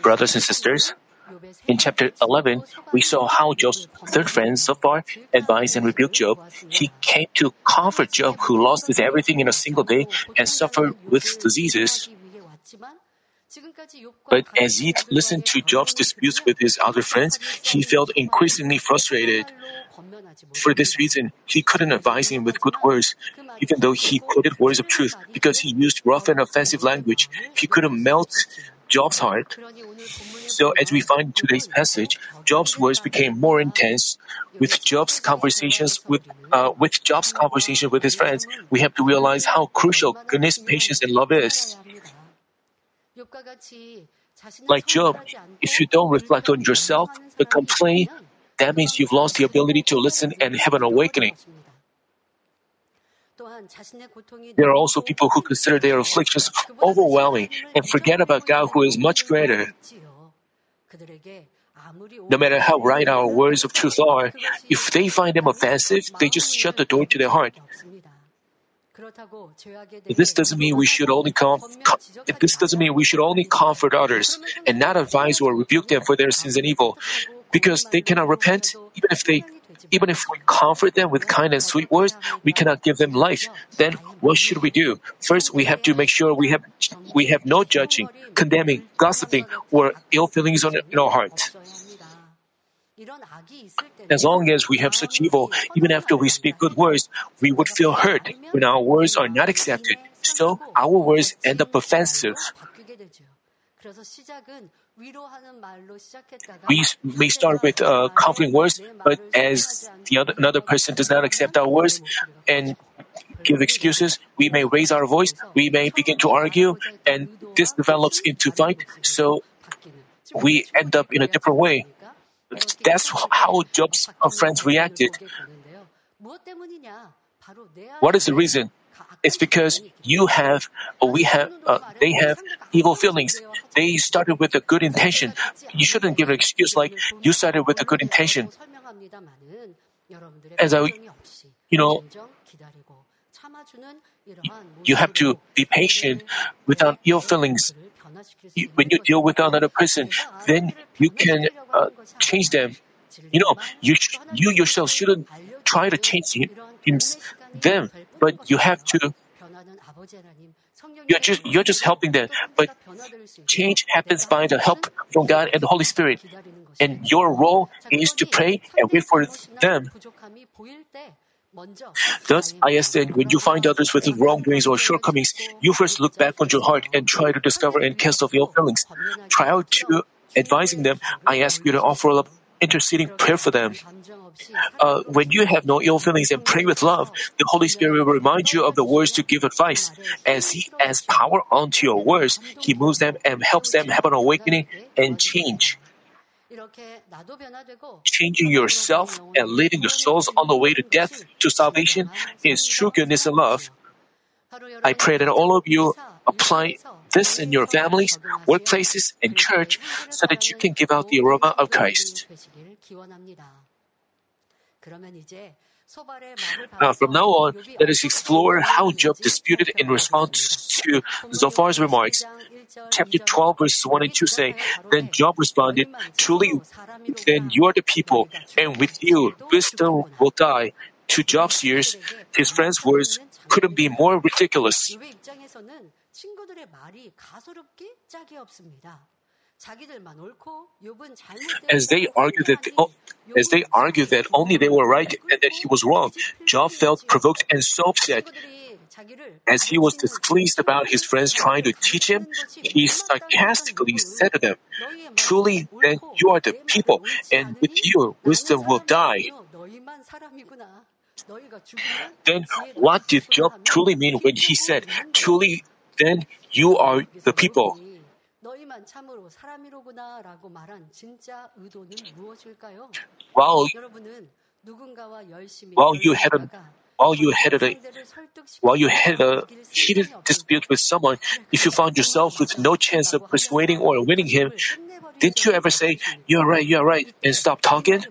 Brothers and sisters, in chapter 11, we saw how Job's third friend Zophar advised and rebuked Job. He came to comfort Job, who lost his everything in a single day and suffered with diseases. But as he listened to Job's disputes with his other friends, he felt increasingly frustrated. For this reason, he couldn't advise him with good words. Even though he quoted words of truth, because he used rough and offensive language, he couldn't melt Job's heart. So, as we find in today's passage, Job's words became more intense. With Job's conversations with uh, with Job's conversation with his friends, we have to realize how crucial goodness, patience, and love is. Like Job, if you don't reflect on yourself, but complain, that means you've lost the ability to listen and have an awakening. There are also people who consider their afflictions overwhelming and forget about God who is much greater. No matter how right our words of truth are, if they find them offensive, they just shut the door to their heart. This doesn't mean we should only com- this doesn't mean we should only comfort others and not advise or rebuke them for their sins and evil, because they cannot repent. Even if they, even if we comfort them with kind and sweet words, we cannot give them life. Then what should we do? First, we have to make sure we have we have no judging, condemning, gossiping, or ill feelings on, in our heart. As long as we have such evil, even after we speak good words, we would feel hurt when our words are not accepted. So our words end up offensive. We may start with uh, comforting words, but as the other, another person does not accept our words and give excuses, we may raise our voice, we may begin to argue, and this develops into fight. So we end up in a different way. That's how Job's friends reacted. What is the reason? It's because you have, we have, uh, they have evil feelings. They started with a good intention. You shouldn't give an excuse like you started with a good intention. As I, you know, you have to be patient without ill feelings when you deal with another person, then you can uh, change them. You know, you sh- you yourself shouldn't try to change him, him, them, but you have to. You're just you're just helping them, but change happens by the help from God and the Holy Spirit, and your role is to pray and wait for them. Thus, I ask that when you find others with wrongdoings or shortcomings, you first look back on your heart and try to discover and cast off ill feelings. Prior to advising them, I ask you to offer up interceding prayer for them. Uh, when you have no ill feelings and pray with love, the Holy Spirit will remind you of the words to give advice. As He adds power onto your words, He moves them and helps them have an awakening and change. Changing yourself and leading your souls on the way to death to salvation is true goodness and love. I pray that all of you apply this in your families, workplaces, and church so that you can give out the aroma of Christ. Uh, from now on, let us explore how Job disputed in response to Zophar's remarks. Chapter 12, verses 1 and 2 say, Then Job responded, Truly, then you are the people, and with you wisdom will die. To Job's ears, his friend's words couldn't be more ridiculous. As they argued that oh, as they argued that only they were right and that he was wrong, Job felt provoked and so upset. As he was displeased about his friends trying to teach him, he sarcastically said to them, Truly, then you are the people, and with you wisdom will die. Then what did Job truly mean when he said, Truly, then you are the people? While, while you a while you had a while you had a heated dispute with someone, if you found yourself with no chance of persuading or winning him, didn't you ever say, You're right, you're right, and stop talking?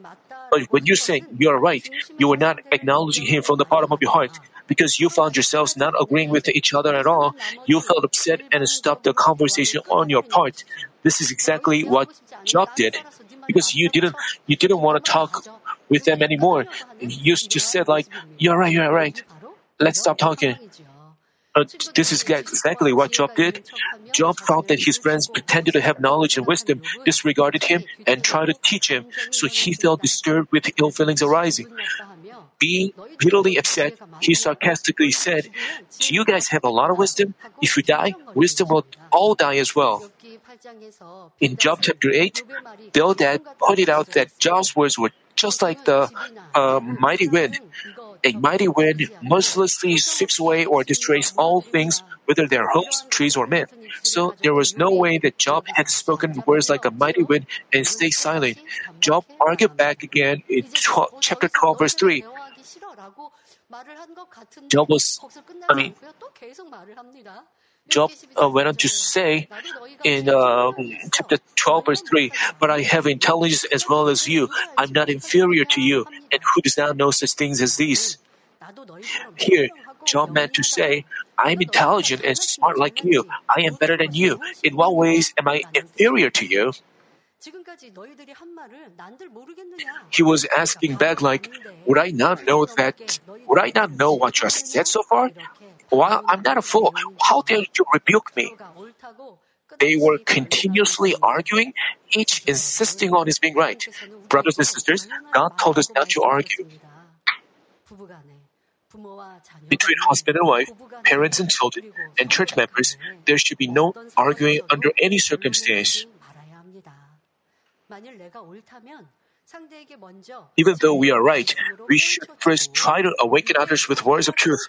But when you say you're right, you are not acknowledging him from the bottom of your heart. Because you found yourselves not agreeing with each other at all, you felt upset and stopped the conversation on your part. This is exactly what Job did. Because you didn't you didn't want to talk with them anymore. Used to said like, "You're right, you're right. Let's stop talking." This is exactly what Job did. Job thought that his friends pretended to have knowledge and wisdom, disregarded him, and tried to teach him, so he felt disturbed with ill feelings arising. Being bitterly upset, he sarcastically said, Do you guys have a lot of wisdom? If you die, wisdom will all die as well. In Job chapter 8, Bildad pointed out that Job's words were just like the uh, mighty wind. A mighty wind mercilessly sweeps away or destroys all things, whether they are homes, trees, or men. So there was no way that Job had spoken words like a mighty wind and stayed silent. Job argued back again in 12, chapter 12, verse 3. Job was, I mean, Job uh, went on to say in uh, chapter 12, verse 3, But I have intelligence as well as you. I'm not inferior to you, and who does not know such things as these? Here, Job meant to say, I am intelligent and smart like you. I am better than you. In what ways am I inferior to you? He was asking back like, would I not know that, would I not know what you have said so far? While I'm not a fool, how dare you rebuke me? They were continuously arguing, each insisting on his being right. Brothers and sisters, God told us not to argue. Between husband and wife, parents and children, and church members, there should be no arguing under any circumstance. Even though we are right, we should first try to awaken others with words of truth.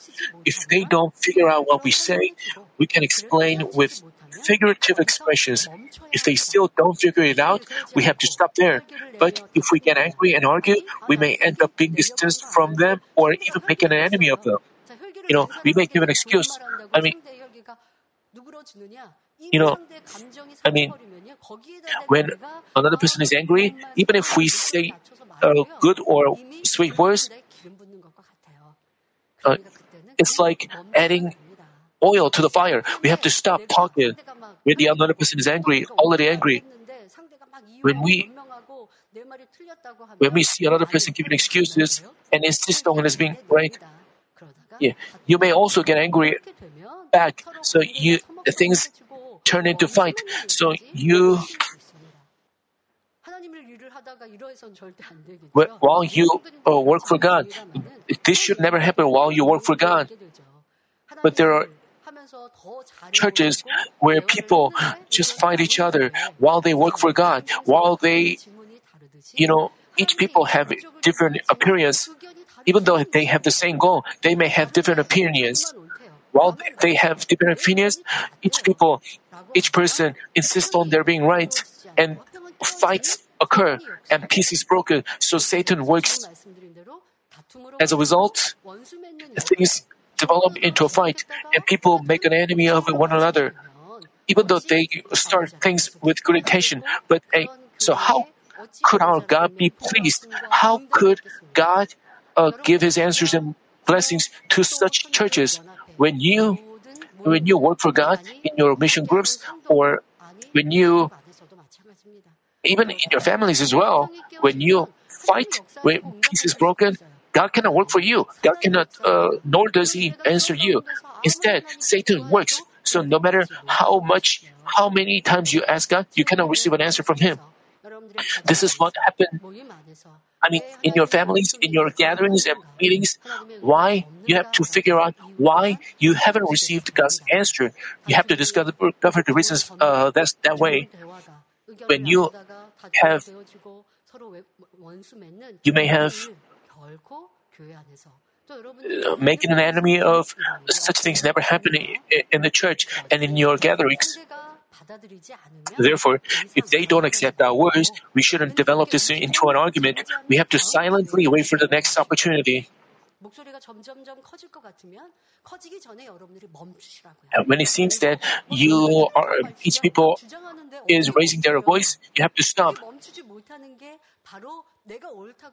If they don't figure out what we say, we can explain with figurative expressions. If they still don't figure it out, we have to stop there. But if we get angry and argue, we may end up being distanced from them or even making an enemy of them. You know, we may give an excuse. I mean, you know, I mean, when another person is angry, even if we say uh, good or sweet words, uh, it's like adding oil to the fire. We have to stop talking when the other person is angry, already angry. When we when we see another person giving excuses and insist on his being right, yeah, you may also get angry back. So you things turn into fight. So you while you uh, work for God, this should never happen while you work for God. But there are churches where people just fight each other while they work for God, while they, you know, each people have different appearance. Even though they have the same goal, they may have different opinions. While they have different opinions, each people, each person insists on their being right, and fights occur, and peace is broken. So Satan works. As a result, things develop into a fight, and people make an enemy of one another. Even though they start things with good intention, but uh, so how could our God be pleased? How could God uh, give His answers and blessings to such churches when you when you work for God in your mission groups or when you even in your families as well when you fight when peace is broken God cannot work for you. God cannot, uh, nor does He answer you. Instead, Satan works. So no matter how much, how many times you ask God, you cannot receive an answer from Him. This is what happened. I mean, in your families, in your gatherings and meetings, why you have to figure out why you haven't received God's answer. You have to discover, the reasons uh, that's that way. When you have, you may have uh, making an enemy of such things never happen in the church and in your gatherings. Therefore, if they don't accept our words, we shouldn't develop this into an argument. We have to silently wait for the next opportunity. And when it seems that you are, each people is raising their voice, you have to stop.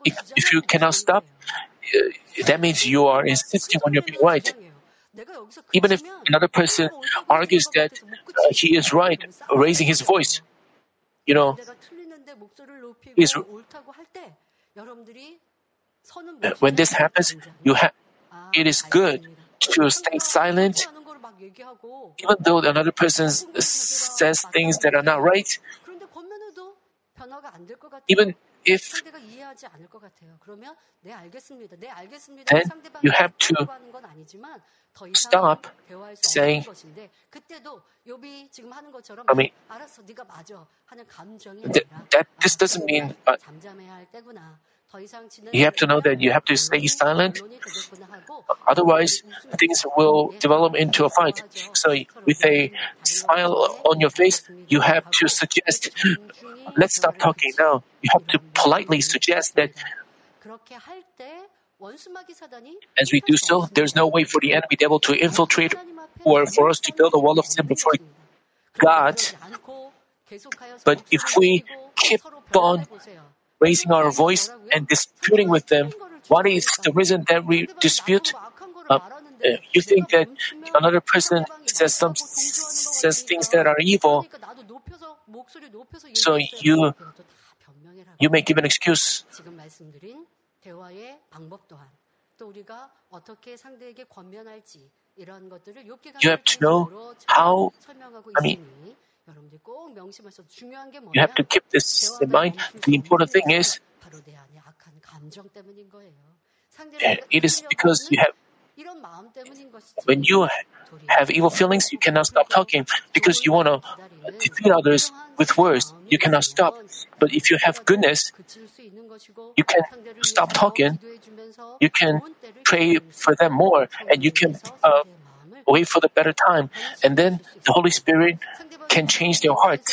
if, if you cannot stop, that means you are insisting on your being right. Even if another person argues that he is right, raising his voice, you know, uh, when this happens, you have, it is good to stay silent, even though another person says things that are not right. Even if then you have to stop saying, I mean, that, that this doesn't mean uh, you have to know that you have to stay silent. Otherwise, things will develop into a fight. So, with a smile on your face, you have to suggest, let's stop talking now. You have to politely suggest that as we do so, there's no way for the enemy devil to infiltrate or for us to build a wall of sin before God. But if we keep on raising our voice and disputing with them, what is the reason that we dispute? Uh, uh, you think that another person says some says things that are evil, so you you may give an excuse. You have to know how, I mean, you have to keep this in mind. The important thing is, it is because you have, when you have evil feelings, you cannot stop talking because you want to defeat others with words. You cannot stop. But if you have goodness, you can stop talking. You can pray for them more, and you can uh, wait for the better time. And then the Holy Spirit can change their heart.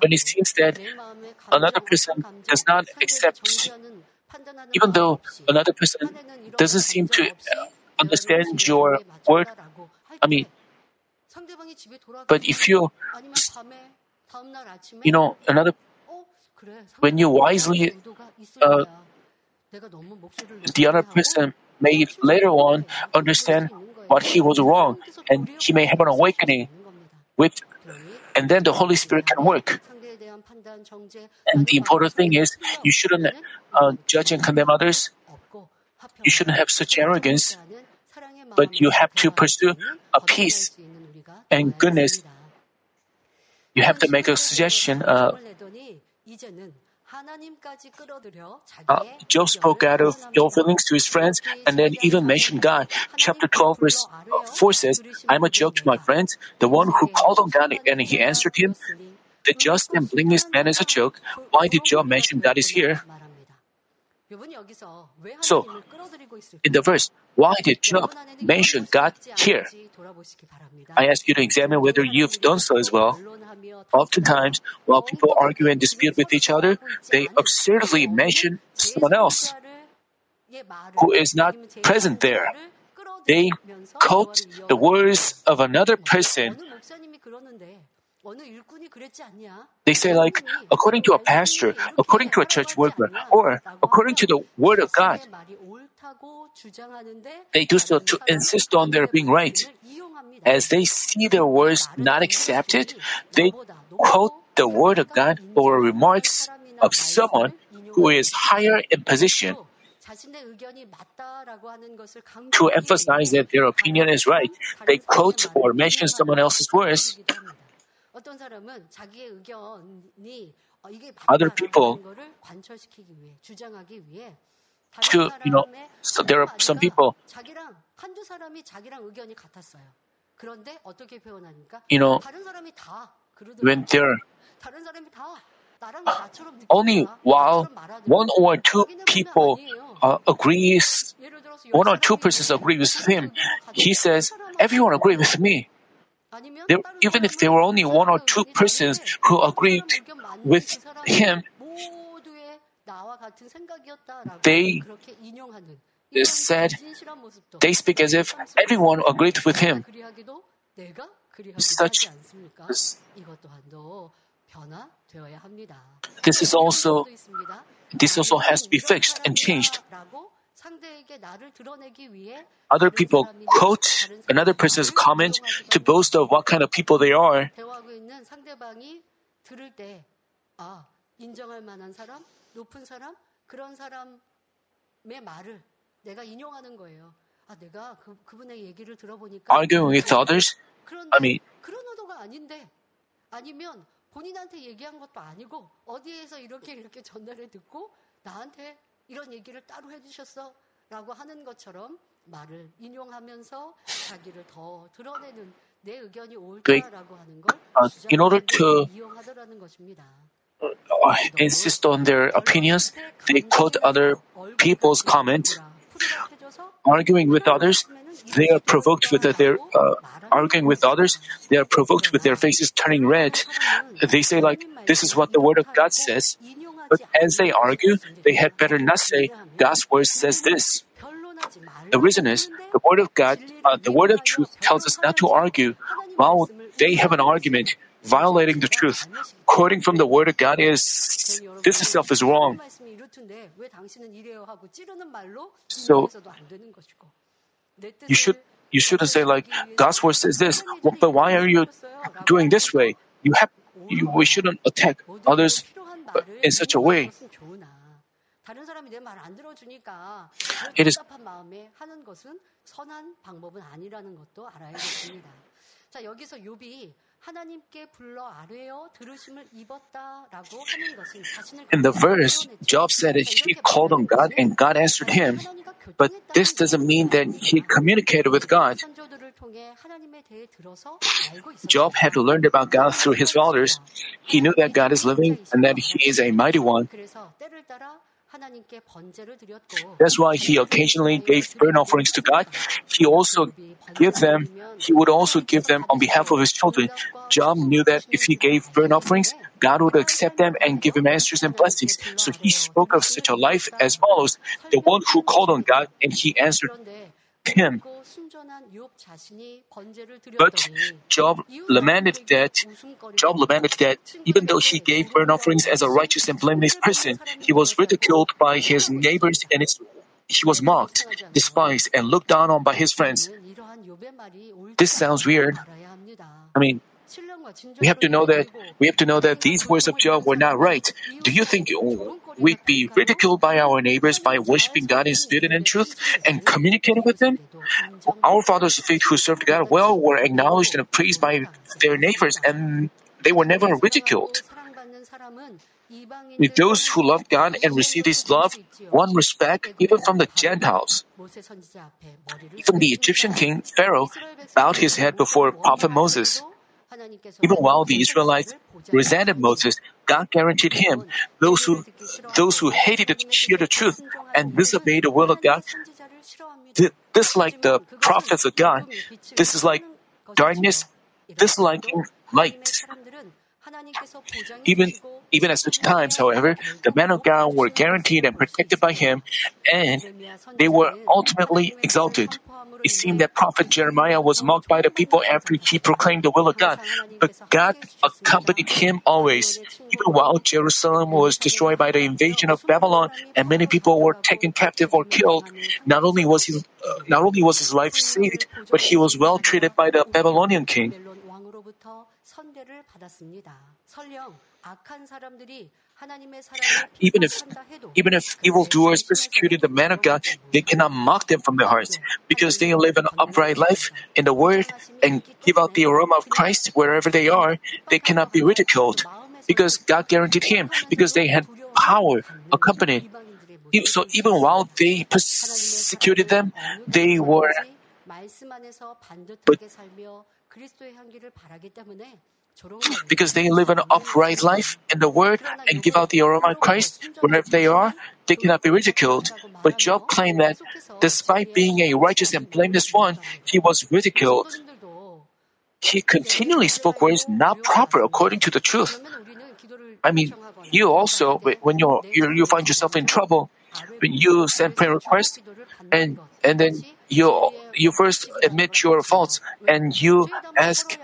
When it seems that another person does not accept, even though another person doesn't seem to understand your word, I mean, but if you, you know, another, when you wisely, uh, the other person may later on understand what he was wrong, and he may have an awakening with, and then the Holy Spirit can work. And the important thing is, you shouldn't uh, judge and condemn others. You shouldn't have such arrogance, but you have to pursue a peace and goodness. You have to make a suggestion. Uh, uh, Job spoke out of ill feelings to his friends and then even mentioned God. Chapter 12, verse 4 says, I'm a joke to my friends. The one who called on God and he answered him, The just and blameless man is a joke. Why did Job mention God is here? So, in the verse, why did Job mention God here? I ask you to examine whether you've done so as well. Oftentimes, while people argue and dispute with each other, they absurdly mention someone else who is not present there. They quote the words of another person. They say, like, according to a pastor, according to a church worker, or according to the Word of God. They do so to insist on their being right. As they see their words not accepted, they quote the word of God or remarks of someone who is higher in position. To emphasize that their opinion is right, they quote or mention someone else's words. Other people to you know so there are some people you know when there only while one or two people uh, agrees one or two persons agree with him he says everyone agree with me there, even if there were only one or two persons who agreed with him, they said they speak as if everyone agreed with him. Such this is also this also has to be fixed and changed. Other people quote another person's comment to boast of what kind of people they are. Arguing with others, I mean, 본인한테 얘기한 것도 아니고 어디에서 이렇게 이렇게 전달을 듣고 나한테 이런 얘기를 따로 해주셨어. 라고 하는 것처럼 말을 인용하면서 자기를 더 드러내는 내 의견이 옳다라고 하는 걸 uh, in order to- 이용하더라는 것입니다. uh, insist on their opinions. They quote other people's comment. Arguing with others, they are provoked with their uh, arguing with others. They are provoked with their faces turning red. They say like, "This is what the word of God says." But as they argue, they had better not say, "God's word says this." The reason is the word of God, uh, the word of truth tells us not to argue. While they have an argument, violating the truth, quoting from the word of God is this itself is wrong. So, You should you shouldn't say like God's word says this, but why are you doing this way? You have you, we shouldn't attack others in such a way. It is 자, 여기서 욥이 In the verse, Job said that he called on God and God answered him. But this doesn't mean that he communicated with God. Job had learned about God through his fathers. He knew that God is living and that he is a mighty one. That's why he occasionally gave burnt offerings to God. He also give them. He would also give them on behalf of his children. Job knew that if he gave burnt offerings, God would accept them and give him answers and blessings. So he spoke of such a life as follows: the one who called on God and He answered him. But Job lamented that Job lamented that even though he gave burnt offerings as a righteous and blameless person, he was ridiculed by his neighbors and his, he was mocked, despised, and looked down on by his friends. This sounds weird. I mean, we have to know that we have to know that these words of Job were not right. Do you think oh, we'd be ridiculed by our neighbors by worshiping God in spirit and truth and communicating with them? Our fathers of faith who served God well were acknowledged and praised by their neighbors, and they were never ridiculed. With those who loved God and received His love won respect even from the Gentiles. Even the Egyptian king Pharaoh bowed his head before Prophet Moses. Even while the Israelites resented Moses, God guaranteed him those who those who hated to hear the truth and disobeyed the will of God. Th- This like the prophets of God. This is like darkness disliking light. Even even at such times, however, the men of God were guaranteed and protected by Him, and they were ultimately exalted. It seemed that prophet Jeremiah was mocked by the people after he proclaimed the will of God, but God accompanied him always. Even while Jerusalem was destroyed by the invasion of Babylon and many people were taken captive or killed, not only was his, uh, not only was his life saved, but he was well treated by the Babylonian king. Even if, even if evildoers persecuted the man of God, they cannot mock them from their hearts because they live an upright life in the Word and give out the aroma of Christ wherever they are. They cannot be ridiculed because God guaranteed him because they had power accompanied. So even while they persecuted them, they were. But because they live an upright life in the Word and give out the aroma of Christ wherever they are, they cannot be ridiculed. But Job claimed that despite being a righteous and blameless one, he was ridiculed. He continually spoke words not proper according to the truth. I mean, you also, when you you find yourself in trouble, you send prayer requests, and and then you you first admit your faults and you ask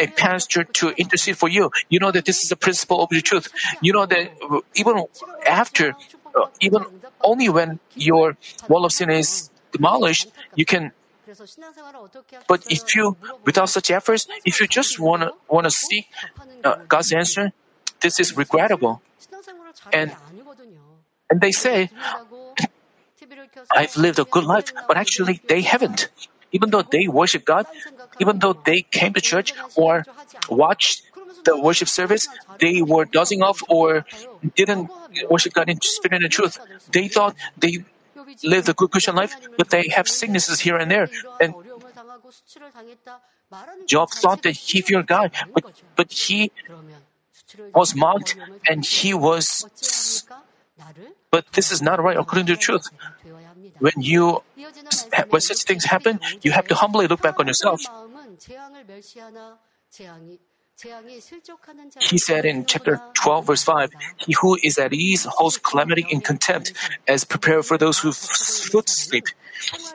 a pastor to intercede for you. You know that this is the principle of the truth. You know that even after, uh, even only when your wall of sin is demolished, you can. But if you, without such efforts, if you just wanna wanna seek uh, God's answer, this is regrettable. And and they say, I've lived a good life, but actually they haven't. Even though they worship God, even though they came to church or watched the worship service, they were dozing off or didn't worship God in spirit and truth. They thought they lived a good Christian life, but they have sicknesses here and there. And Job thought that he feared God, but, but he was mocked and he was. But this is not right according to the truth. When you when such things happen, you have to humbly look back on yourself. He said in chapter 12, verse 5, He who is at ease holds calamity in contempt, as prepared for those who foot sleep.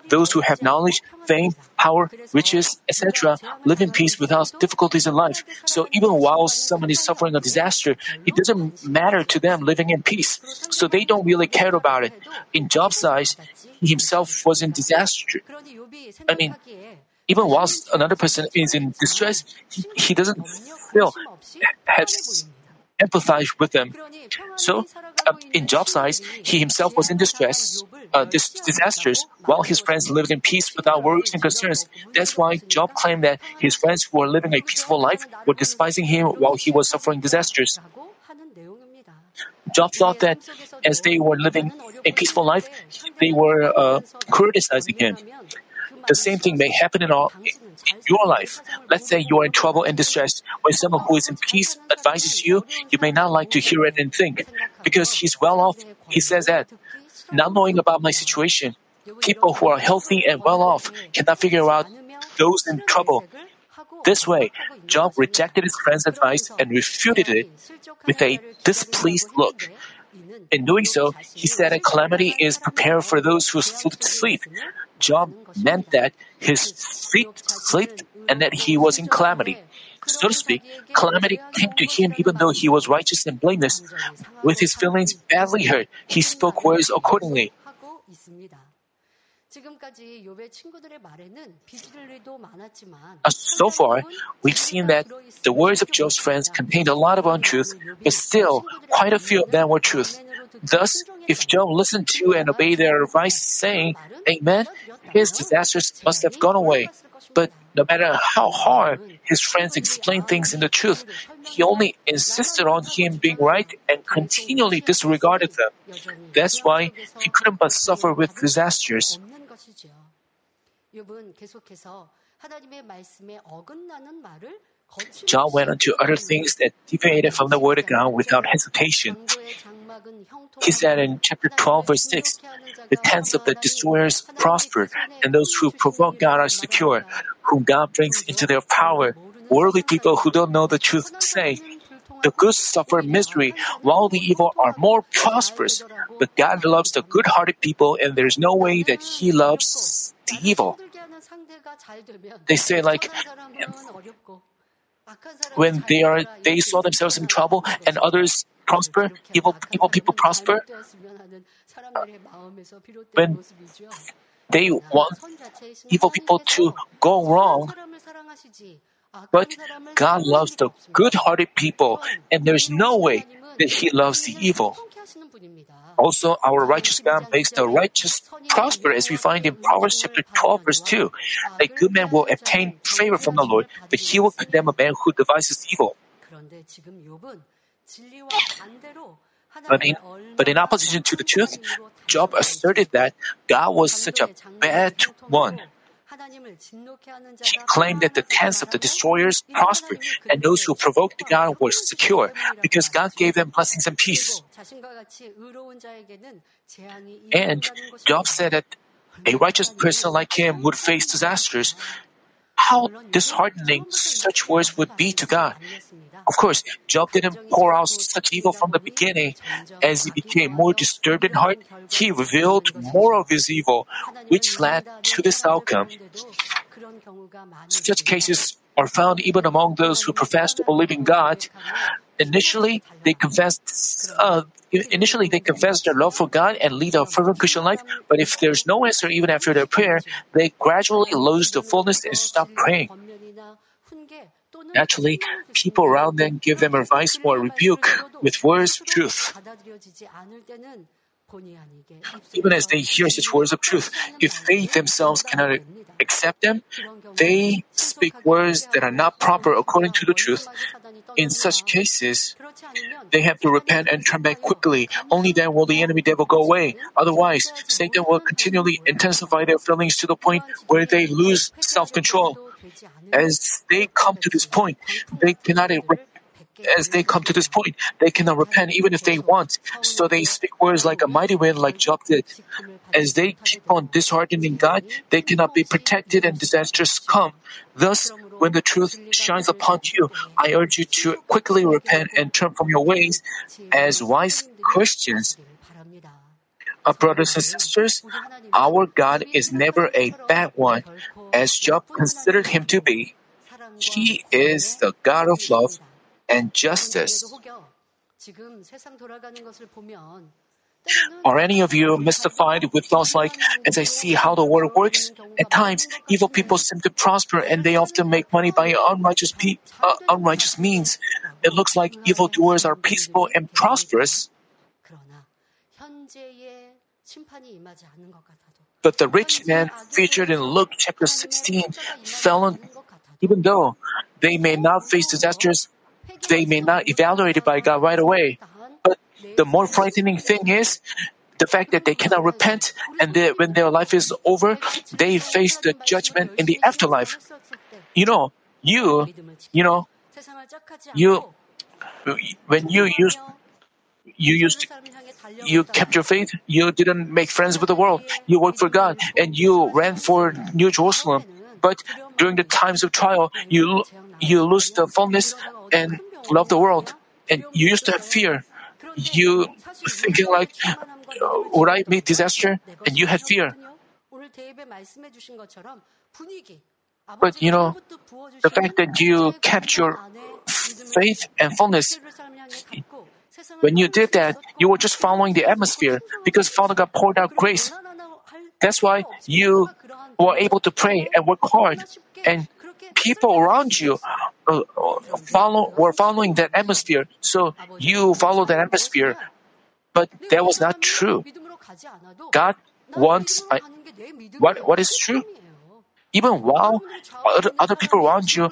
Those who have knowledge, fame, power, riches, etc., live in peace without difficulties in life. So even while someone is suffering a disaster, it doesn't matter to them living in peace. So they don't really care about it. In Job's eyes, he himself was in disaster. I mean, even whilst another person is in distress, he, he doesn't feel, has empathize with them. So, uh, in Job's eyes, he himself was in distress, uh, dis- disasters, while his friends lived in peace without worries and concerns. That's why Job claimed that his friends who were living a peaceful life were despising him while he was suffering disasters. Job thought that as they were living a peaceful life, they were uh, criticizing him. The same thing may happen in, all, in your life. Let's say you are in trouble and distress. When someone who is in peace advises you, you may not like to hear it and think, because he's well off. He says that, not knowing about my situation, people who are healthy and well off cannot figure out those in trouble. This way, Job rejected his friend's advice and refuted it with a displeased look. In doing so, he said a calamity is prepared for those who sleep. Job meant that his feet slipped and that he was in calamity. So to speak, calamity came to him even though he was righteous and blameless. With his feelings badly hurt, he spoke words accordingly. Uh, so far, we've seen that the words of Job's friends contained a lot of untruth, but still, quite a few of them were truth. Thus, if Job listened to and obeyed their advice, saying, Amen, his disasters must have gone away. But no matter how hard his friends explained things in the truth, he only insisted on him being right and continually disregarded them. That's why he couldn't but suffer with disasters. Job went on to utter things that deviated from the word of God without hesitation. He said in chapter 12, verse 6, the tents of the destroyers prosper, and those who provoke God are secure, whom God brings into their power. Worldly people who don't know the truth say, the good suffer misery, while the evil are more prosperous. But God loves the good-hearted people, and there's no way that He loves the evil. They say like, when they are they saw themselves in trouble and others prosper, evil evil people prosper. when they want evil people to go wrong, but God loves the good-hearted people, and there's no way that He loves the evil. Also, our righteous God makes the righteous prosper, as we find in Proverbs chapter 12, verse 2. A good man will obtain favor from the Lord, but he will condemn a man who devises evil. But in, but in opposition to the truth, Job asserted that God was such a bad one. He claimed that the tents of the destroyers prospered and those who provoked God were secure because God gave them blessings and peace. And Job said that a righteous person like him would face disasters. How disheartening such words would be to God. Of course, Job didn't pour out such evil from the beginning. As he became more disturbed in heart, he revealed more of his evil, which led to this outcome. Such cases are found even among those who profess to believe in God. Initially, they confess. Uh, initially, they confess their love for God and lead a fervent Christian life. But if there's no answer even after their prayer, they gradually lose the fullness and stop praying. Naturally, people around them give them advice or rebuke with words of truth. Even as they hear such words of truth, if they themselves cannot accept them, they speak words that are not proper according to the truth. In such cases, they have to repent and turn back quickly. Only then will the enemy devil go away. Otherwise, Satan will continually intensify their feelings to the point where they lose self control. As they come to this point, they cannot as they come to this point, they cannot repent even if they want. So they speak words like a mighty wind, like Job did. As they keep on disheartening God, they cannot be protected and disasters come. Thus, when the truth shines upon you, I urge you to quickly repent and turn from your ways as wise Christians. Uh, brothers and sisters, our God is never a bad one, as Job considered him to be. He is the God of love and justice. Are any of you mystified with thoughts like, as I see how the world works? At times, evil people seem to prosper and they often make money by unrighteous, pe- uh, unrighteous means. It looks like evildoers are peaceful and prosperous. But the rich man featured in Luke chapter 16 fell on, even though they may not face disasters, they may not evaluated by God right away. The more frightening thing is the fact that they cannot repent and when their life is over, they face the judgment in the afterlife. You know, you, you know, you, when you used, you used, you kept your faith, you didn't make friends with the world, you worked for God, and you ran for New Jerusalem. But during the times of trial, you, you lose the fullness and love the world, and you used to have fear. You thinking like, would I meet disaster? And you had fear. But you know, the fact that you kept your faith and fullness, when you did that, you were just following the atmosphere because Father God poured out grace. That's why you were able to pray and work hard. And people around you uh, follow were following that atmosphere, so you follow that atmosphere. But that was not true. God wants uh, what what is true. Even while other, people around you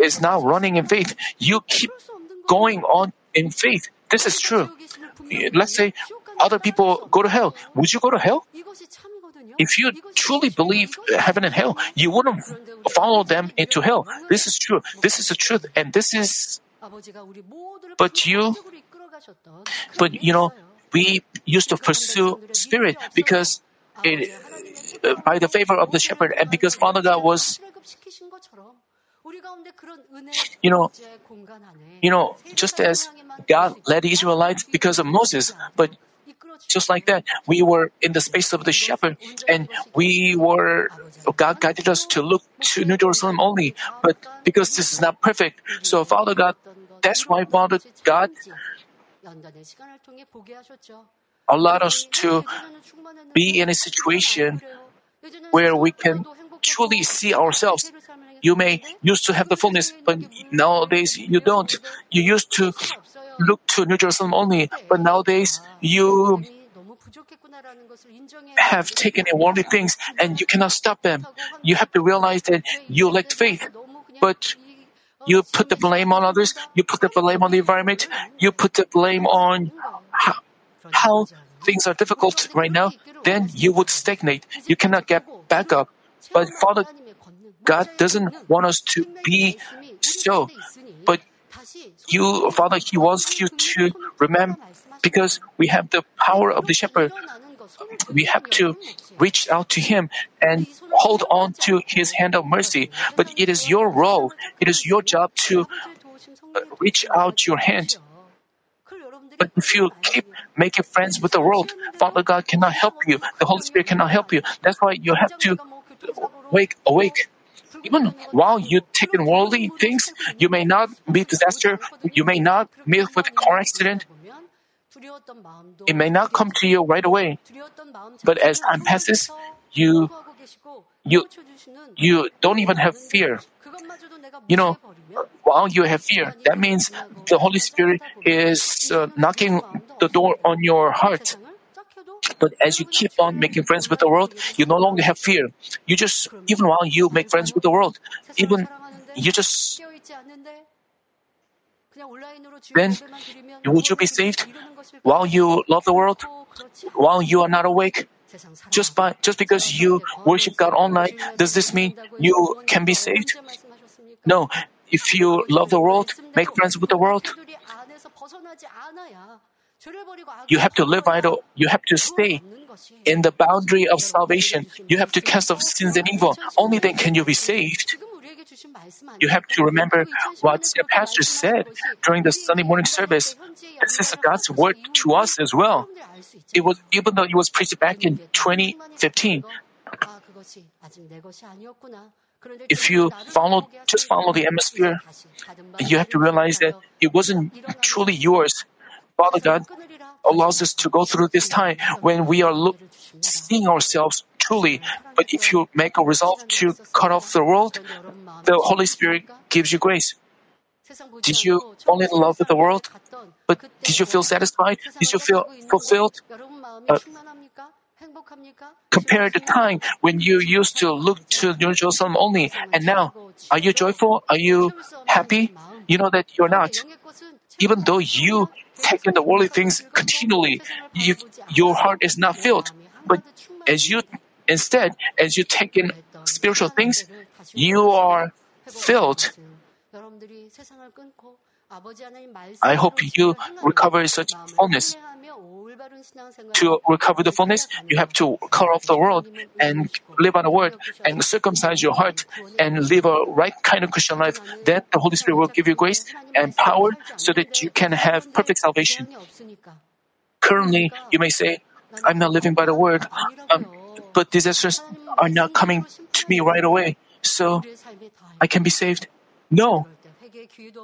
is now running in faith, you keep going on in faith. This is true. Let's say other people go to hell. Would you go to hell? If you truly believe heaven and hell, you wouldn't follow them into hell. This is true. This is the truth. And this is, but you, but you know, we used to pursue spirit because it, uh, by the favor of the shepherd and because Father God was, you know, you know, just as God led Israelites because of Moses, but just like that, we were in the space of the shepherd, and we were, God guided us to look to New Jerusalem only. But because this is not perfect, so Father God, that's why Father God allowed us to be in a situation where we can truly see ourselves. You may used to have the fullness, but nowadays you don't. You used to look to New Jerusalem only, but nowadays you have taken in worldly things and you cannot stop them. You have to realize that you lacked faith, but you put the blame on others, you put the blame on the environment, you put the blame on how, how things are difficult right now, then you would stagnate. You cannot get back up. But Father God doesn't want us to be so. You, Father, He wants you to remember because we have the power of the shepherd. We have to reach out to Him and hold on to His hand of mercy. But it is your role, it is your job to uh, reach out your hand. But if you keep making friends with the world, Father God cannot help you. The Holy Spirit cannot help you. That's why you have to wake awake. Even while you take in worldly things, you may not meet disaster, you may not meet with a car accident, it may not come to you right away. But as time passes, you you you don't even have fear. You know, while you have fear, that means the Holy Spirit is uh, knocking the door on your heart. But as you keep on making friends with the world, you no longer have fear. You just, even while you make friends with the world, even you just, then would you be saved while you love the world? While you are not awake? Just by, just because you worship God all night, does this mean you can be saved? No. If you love the world, make friends with the world, you have to live idle. You have to stay in the boundary of salvation. You have to cast off sins and evil. Only then can you be saved. You have to remember what the pastor said during the Sunday morning service. This is God's word to us as well. It was even though it was preached back in 2015. If you follow, just follow the atmosphere, you have to realize that it wasn't truly yours. Father God allows us to go through this time when we are look, seeing ourselves truly. But if you make a resolve to cut off the world, the Holy Spirit gives you grace. Did you fall in love with the world? But did you feel satisfied? Did you feel fulfilled? Uh, compare the time when you used to look to New Jerusalem only, and now, are you joyful? Are you happy? You know that you're not. Even though you take in the worldly things continually, you, your heart is not filled. But as you, instead, as you take in spiritual things, you are filled. I hope you recover such fullness. To recover the fullness, you have to cut off the world and live on the word and circumcise your heart and live a right kind of Christian life. Then the Holy Spirit will give you grace and power so that you can have perfect salvation. Currently, you may say, I'm not living by the word, um, but disasters are not coming to me right away, so I can be saved. No.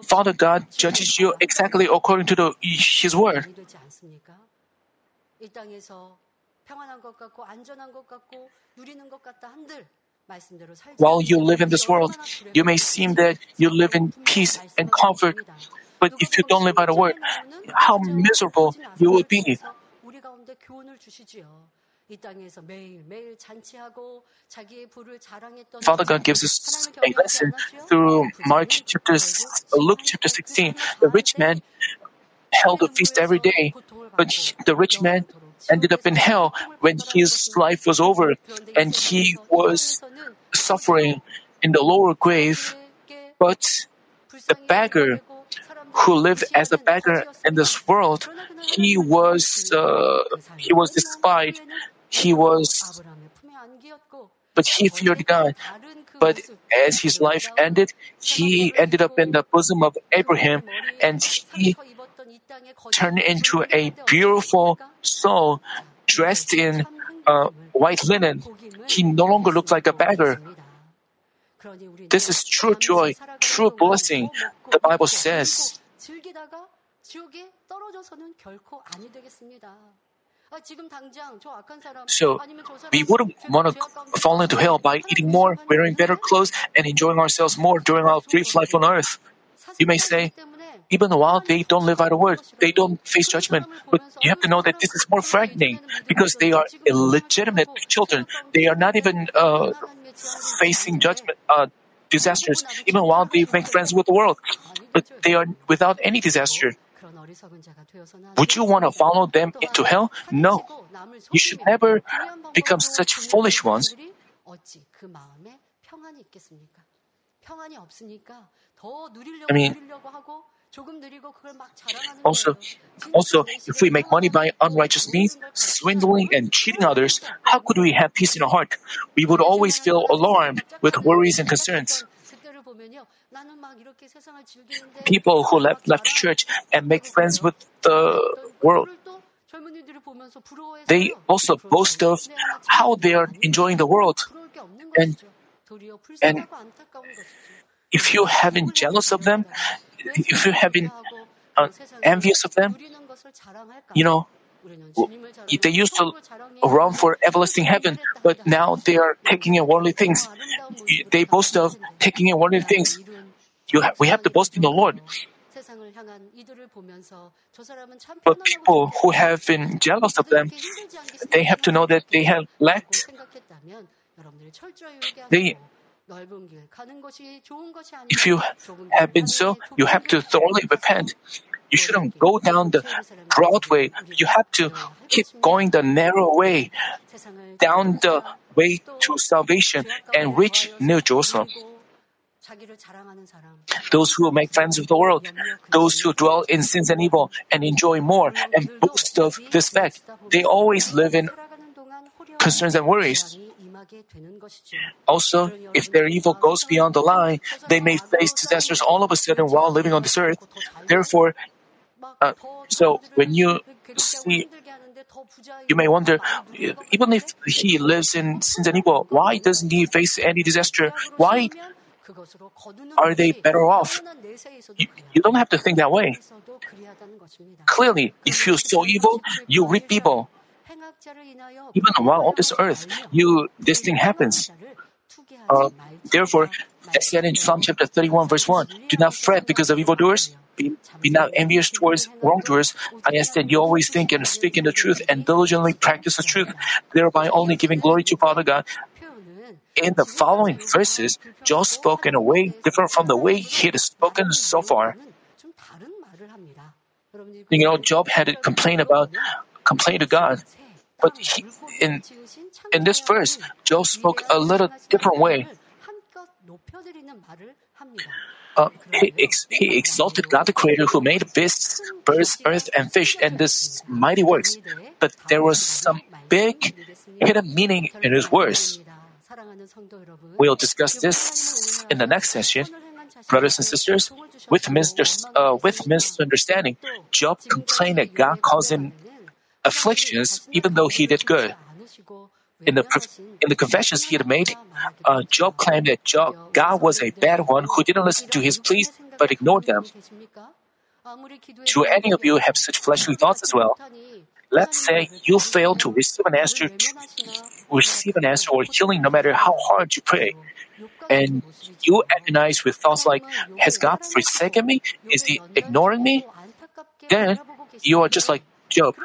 Father God judges you exactly according to the, His word. While you live in this world, you may seem that you live in peace and comfort, but if you don't live by the word, how miserable you will be. Father God gives us a lesson through Mark chapter, Luke chapter 16. The rich man held a feast every day, but he, the rich man ended up in hell when his life was over and he was suffering in the lower grave. But the beggar who lived as a beggar in this world, he was uh, he was despised. He was, but he feared God. But as his life ended, he ended up in the bosom of Abraham, and he turned into a beautiful soul dressed in uh, white linen. He no longer looked like a beggar. This is true joy, true blessing, the Bible says. So, we wouldn't want to fall into hell by eating more, wearing better clothes, and enjoying ourselves more during our brief life on earth. You may say, even while they don't live out the word, they don't face judgment. But you have to know that this is more frightening because they are illegitimate children. They are not even uh, facing judgment, uh, disasters, even while they make friends with the world. But they are without any disaster. Would you want to follow them into hell? No. You should never become such foolish ones. I mean, also, also, if we make money by unrighteous means, swindling and cheating others, how could we have peace in our heart? We would always feel alarmed with worries and concerns people who left, left church and make friends with the world. They also boast of how they are enjoying the world. And, and if you have been jealous of them, if you have been uh, envious of them, you know, they used to run for everlasting heaven, but now they are taking in worldly things. They boast of taking in worldly things. You ha- we have to boast in the Lord. But people who have been jealous of them, they have to know that they have lacked. They, if you have been so, you have to thoroughly repent. You shouldn't go down the broad way. You have to keep going the narrow way, down the way to salvation and reach New Jerusalem. Those who make friends with the world, those who dwell in sins and evil and enjoy more and boast of this fact, they always live in concerns and worries. Also, if their evil goes beyond the line, they may face disasters all of a sudden while living on this earth. Therefore, uh, so when you see, you may wonder, even if he lives in sins why doesn't he face any disaster? Why are they better off? You, you don't have to think that way. Clearly, if you sow evil, you reap evil. Even while on this earth, you this thing happens. Uh, therefore, as said in Psalm chapter 31, verse 1, do not fret because of evildoers. Be, be not envious towards wrongdoers. I that you always think and speak in the truth and diligently practice the truth, thereby only giving glory to Father God. In the following verses, Job spoke in a way different from the way he had spoken so far. You know, Job had complained about complained to God, but he, in in this verse, Job spoke a little different way. Uh, he, ex- he exalted God the Creator who made beasts, birds, earth, and fish, and this mighty works. But there was some big hidden meaning in his words. We'll discuss this in the next session. Brothers and sisters, with, mis- uh, with misunderstanding, Job complained that God caused him afflictions even though he did good. In the, in the confessions he had made, uh, Job claimed that Job, God was a bad one who didn't listen to his pleas but ignored them. Do any of you have such fleshly thoughts as well? Let's say you fail to receive an answer, to receive an answer or healing no matter how hard you pray. And you agonize with thoughts like, has God forsaken me? Is he ignoring me? Then you are just like Job.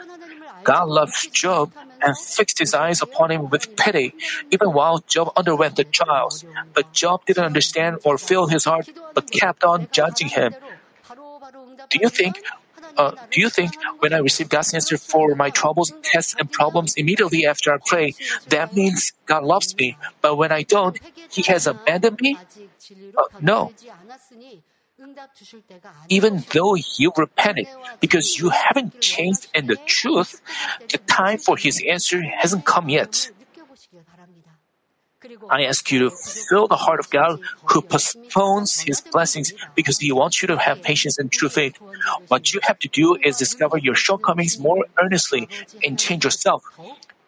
God loved Job and fixed his eyes upon him with pity, even while Job underwent the trials. But Job didn't understand or feel his heart, but kept on judging him. Do you think uh, do you think when I receive God's answer for my troubles, tests, and problems immediately after I pray, that means God loves me? But when I don't, He has abandoned me? Uh, no. Even though you repented because you haven't changed in the truth, the time for His answer hasn't come yet. I ask you to fill the heart of God who postpones His blessings because He wants you to have patience and true faith. What you have to do is discover your shortcomings more earnestly and change yourself.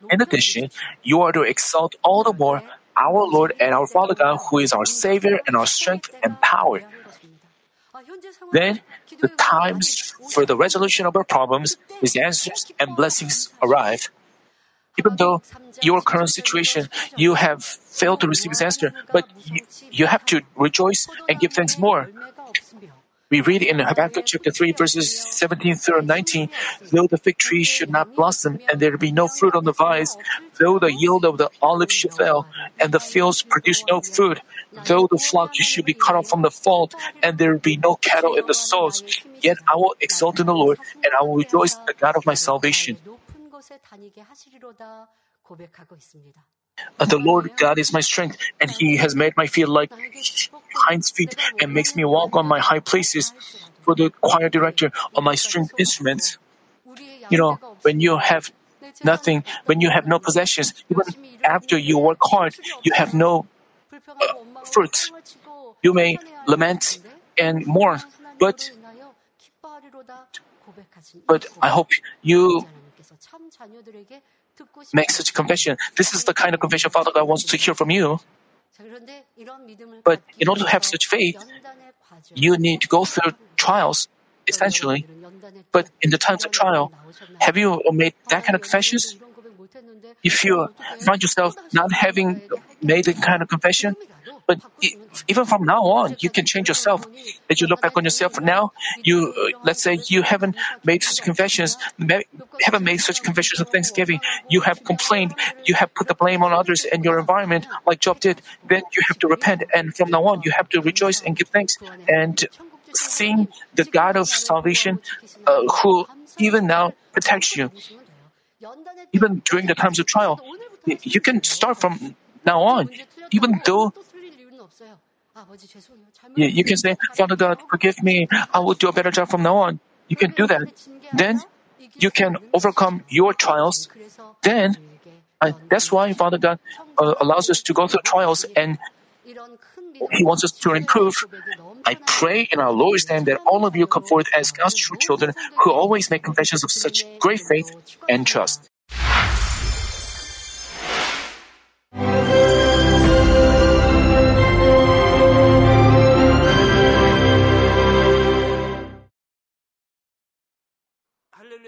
In addition, you are to exalt all the more our Lord and our Father God who is our Savior and our strength and power. Then, the times for the resolution of our problems, His answers and blessings arrive. Even though your current situation, you have failed to receive His answer, but you, you have to rejoice and give thanks more. We read in Habakkuk chapter 3 verses 17 through 19, though the fig tree should not blossom and there be no fruit on the vines, though the yield of the olive should fail and the fields produce no food, though the flock should be cut off from the fold and there be no cattle in the stalls, yet I will exult in the Lord and I will rejoice in the God of my salvation. Uh, the Lord God is my strength, and He has made my feet like hinds feet and makes me walk on my high places. For the choir director on my stringed instruments. You know, when you have nothing, when you have no possessions, even after you work hard, you have no uh, fruits. You may lament and mourn, but but I hope you make such confession. This is the kind of confession Father God wants to hear from you. But in order to have such faith, you need to go through trials, essentially. But in the times of trial, have you made that kind of confessions? If you find yourself not having made that kind of confession, but even from now on, you can change yourself. As you look back on yourself now, you uh, let's say you haven't made such confessions, haven't made such confessions of thanksgiving. You have complained, you have put the blame on others and your environment, like Job did. Then you have to repent, and from now on, you have to rejoice and give thanks and sing the God of salvation, uh, who even now protects you. Even during the times of trial, you can start from now on, even though you, you can say, Father God, forgive me. I will do a better job from now on. You can do that. Then you can overcome your trials. Then uh, that's why Father God uh, allows us to go through trials and He wants us to improve. I pray in our Lord's name that all of you come forth as God's true children who always make confessions of such great faith and trust.